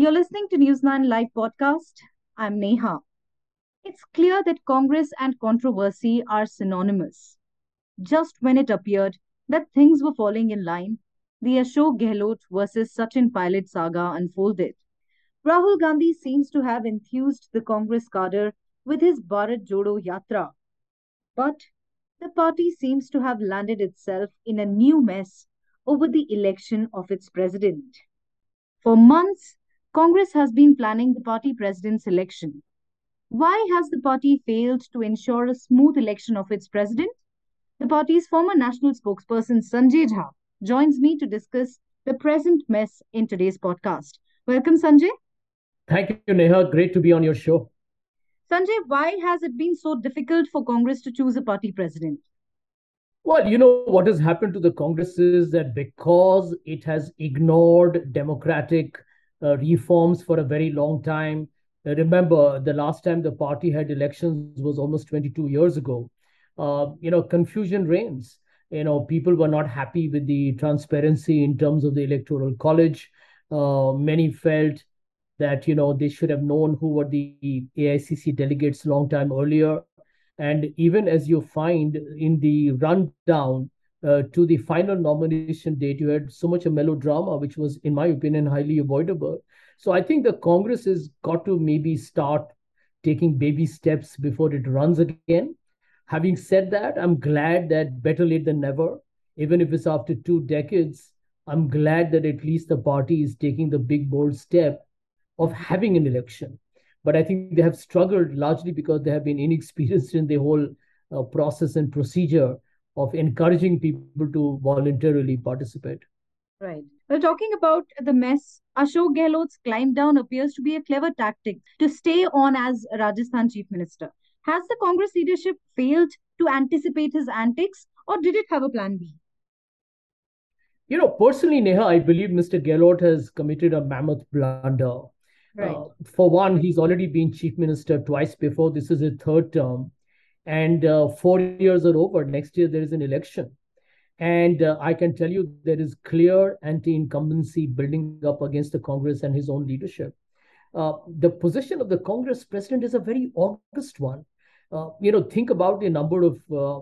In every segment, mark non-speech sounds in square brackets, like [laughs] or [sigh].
You're listening to News9 Live podcast. I'm Neha. It's clear that Congress and controversy are synonymous. Just when it appeared that things were falling in line, the Ashok Gehlot versus Sachin Pilot saga unfolded. Rahul Gandhi seems to have enthused the Congress cadre with his Bharat Jodo Yatra. But the party seems to have landed itself in a new mess over the election of its president. For months, Congress has been planning the party president's election. Why has the party failed to ensure a smooth election of its president? The party's former national spokesperson Sanjay Jha joins me to discuss the present mess in today's podcast. Welcome, Sanjay. Thank you, Neha. Great to be on your show. Sanjay, why has it been so difficult for Congress to choose a party president? Well, you know, what has happened to the Congress is that because it has ignored democratic reforms for a very long time. Uh, remember, the last time the party had elections was almost 22 years ago. Uh, you know, confusion reigns. You know, people were not happy with the transparency in terms of the electoral college. Uh, many felt that you know they should have known who were the AICC delegates long time earlier. And even as you find in the rundown uh, to the final nomination date, you had so much a melodrama, which was, in my opinion, highly avoidable. So I think the Congress has got to maybe start taking baby steps before it runs again. Having said that, I'm glad that better late than never, even if it's after two decades, I'm glad that at least the party is taking the big, bold step of having an election. But I think they have struggled largely because they have been inexperienced in the whole uh, process and procedure of encouraging people to voluntarily participate. Right. Well, talking about the mess, Ashok Gehlot's climb down appears to be a clever tactic to stay on as Rajasthan chief minister. Has the Congress leadership failed to anticipate his antics, or did it have a plan B? You know, personally, Neha, I believe Mr. Gehlot has committed a mammoth blunder. Right. Uh, for one, he's already been chief minister twice before. This is his third term and uh, four years are over. Next year there is an election, and uh, I can tell you there is clear anti-incumbency building up against the Congress and his own leadership. Uh, the position of the Congress president is a very august one. Uh, you know, think about the number of uh,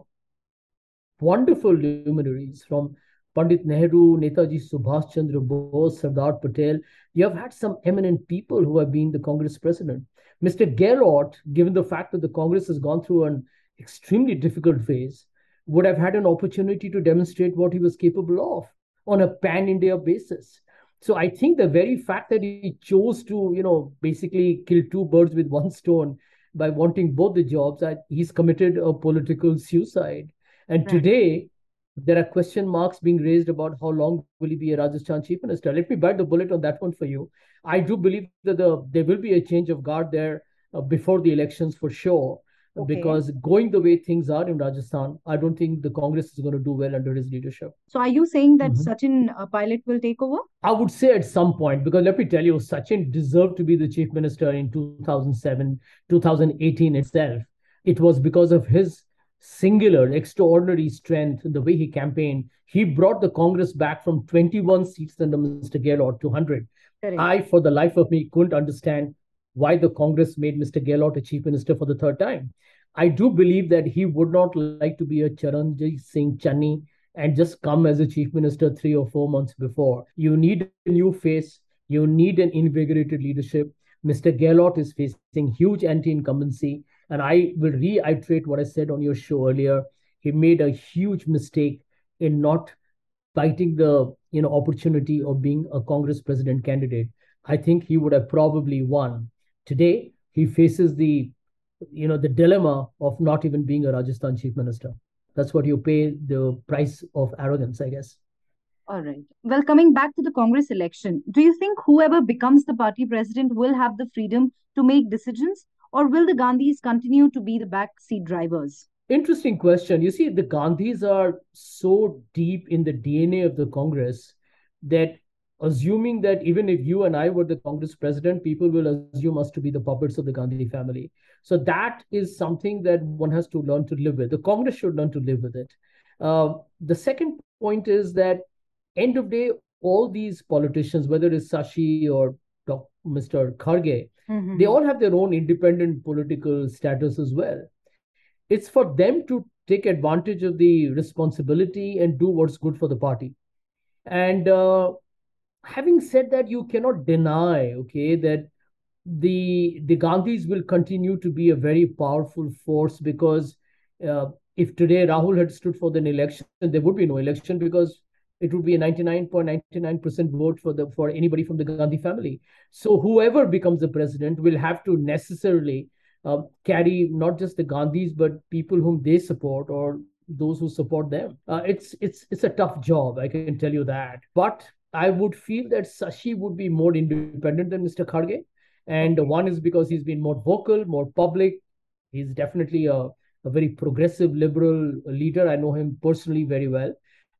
wonderful luminaries from Pandit Nehru, Netaji Subhash Chandra Bose, Sardar Patel. You have had some eminent people who have been the Congress president. Mr. Gehlot, given the fact that the Congress has gone through an extremely difficult phase, would have had an opportunity to demonstrate what he was capable of on a pan India basis. So I think the very fact that he chose to, you know, basically kill two birds with one stone by wanting both the jobs, he's committed a political suicide. And right. today, there are question marks being raised about how long will he be a Rajasthan chief minister. Let me bite the bullet on that one for you. I do believe that the, there will be a change of guard there uh, before the elections for sure. Okay. Because going the way things are in Rajasthan, I don't think the Congress is going to do well under his leadership. So, are you saying that mm-hmm. Sachin uh, Pilot will take over? I would say at some point, because let me tell you, Sachin deserved to be the chief minister in 2007, 2018 itself. It was because of his singular, extraordinary strength, the way he campaigned, he brought the Congress back from 21 seats under Mr. Gehlot to 100. Correct. I, for the life of me, couldn't understand why the Congress made Mr. Gehlot a chief minister for the third time. I do believe that he would not like to be a Charanjit Singh Channi and just come as a chief minister three or four months before. You need a new face. You need an invigorated leadership. Mr. Gehlot is facing huge anti-incumbency. And I will reiterate what I said on your show earlier. He made a huge mistake in not biting the you know opportunity of being a Congress president candidate. I think he would have probably won. Today, he faces the you know the dilemma of not even being a Rajasthan chief minister. That's what you pay the price of arrogance, I guess. All right. Well, coming back to the Congress election, do you think whoever becomes the party president will have the freedom to make decisions or will the Gandhis continue to be the backseat drivers? Interesting question. You see, the Gandhis are so deep in the DNA of the Congress that assuming that even if you and I were the Congress president, people will assume us to be the puppets of the Gandhi family. So that is something that one has to learn to live with. The Congress should learn to live with it. Uh, the second point is that end of day, all these politicians, whether it's Shashi or Mr. Kharge, mm-hmm. they all have their own independent political status as well. It's for them to take advantage of the responsibility and do what's good for the party. And uh, having said that, you cannot deny, okay, that the the Gandhis will continue to be a very powerful force because uh, if today Rahul had stood for an election, there would be no election because it would be a 99.99% vote for the for anybody from the Gandhi family. So whoever becomes the president will have to necessarily uh, carry not just the Gandhis but people whom they support or those who support them. Uh, it's it's it's a tough job, I can tell you that. But I would feel that Shashi would be more independent than Mr. Kharge. And one is because he's been more vocal, more public. He's definitely a, a very progressive liberal leader. I know him personally very well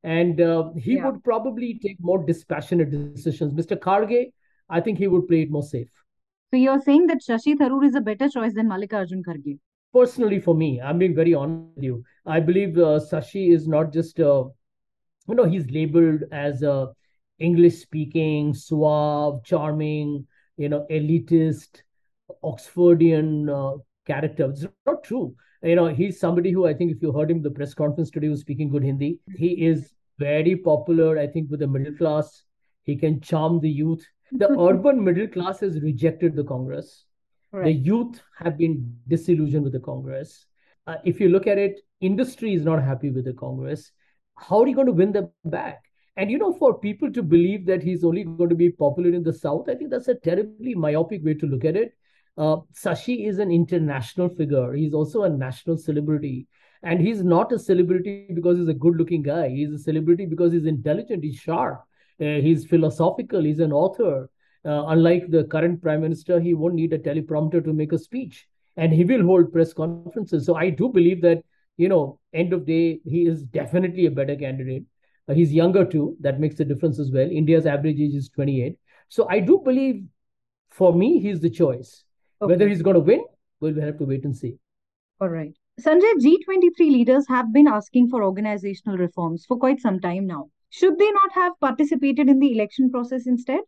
and uh, he yeah. would probably take more dispassionate decisions. Mr. Kharge, I think he would play it more safe. So you're saying that Shashi Tharoor is a better choice than Mallikarjun Kharge? Personally, for me, I'm being very honest with you. I believe uh, Shashi is not just, uh, you know, he's labeled as a English-speaking, suave, charming, you know, elitist, Oxfordian uh, character. It's not true. You know, he's somebody who I think if you heard him the press conference today was speaking good Hindi. He is very popular, I think, with the middle class. He can charm the youth. The [laughs] urban middle class has rejected the Congress. Right. The youth have been disillusioned with the Congress. Uh, if you look at it, industry is not happy with the Congress. How are you going to win them back? And you know, for people to believe that he's only going to be popular in the South, I think that's a terribly myopic way to look at it. Uh, Shashi is an international figure. He's also a national celebrity. And he's not a celebrity because he's a good looking guy. He's a celebrity because he's intelligent, he's sharp, uh, he's philosophical, he's an author. Uh, unlike the current prime minister, he won't need a teleprompter to make a speech. And he will hold press conferences. So I do believe that, you know, end of day, he is definitely a better candidate. Uh, he's younger too. That makes a difference as well. India's average age is 28. So I do believe for me, he's the choice. Okay. Whether he's going to win, we'll have to wait and see. All right. Sanjay, G23 leaders have been asking for organizational reforms for quite some time now. Should they not have participated in the election process instead?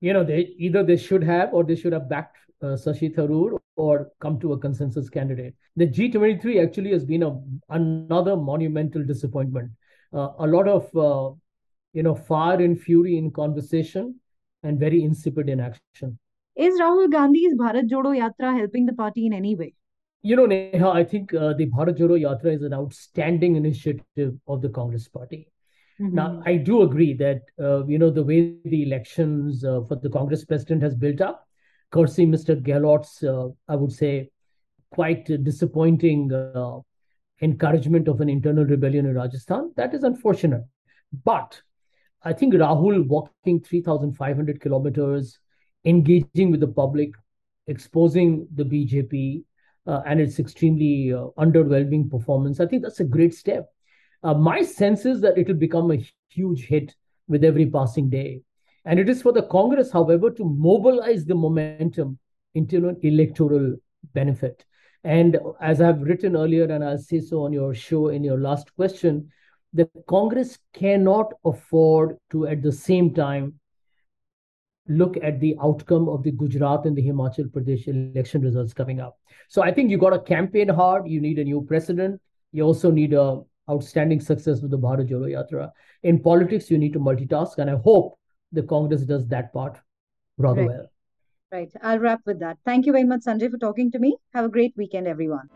You know, they either they should have or they should have backed uh, Shashi Tharoor or come to a consensus candidate. The G23 actually has been a another monumental disappointment. Uh, a lot of uh, you know fire and fury in conversation and very insipid in action. Is Rahul Gandhi's Bharat Jodo Yatra helping the party in any way? You know, Neha, I think uh, the Bharat Jodo Yatra is an outstanding initiative of the Congress Party. Mm-hmm. Now, I do agree that, uh, you know, the way the elections uh, for the Congress president has built up, courtesy Mr. Gehlot's, uh, I would say, quite disappointing uh, encouragement of an internal rebellion in Rajasthan, that is unfortunate. But I think Rahul walking 3,500 kilometers, engaging with the public, exposing the BJP uh, and its extremely uh, underwhelming performance. I think that's a great step. Uh, my sense is that it will become a huge hit with every passing day. And it is for the Congress, however, to mobilize the momentum into an electoral benefit. And as I've written earlier, and I'll say so on your show in your last question, the Congress cannot afford to, at the same time, look at the outcome of the Gujarat and the Himachal Pradesh election results coming up. So I think you got to campaign hard. You need a new president. You also need a outstanding success with the Bharat Jodo Yatra. In politics, you need to multitask, and I hope the Congress does that part rather right. well. Right. I'll wrap with that. Thank you very much, Sanjay, for talking to me. Have a great weekend, everyone.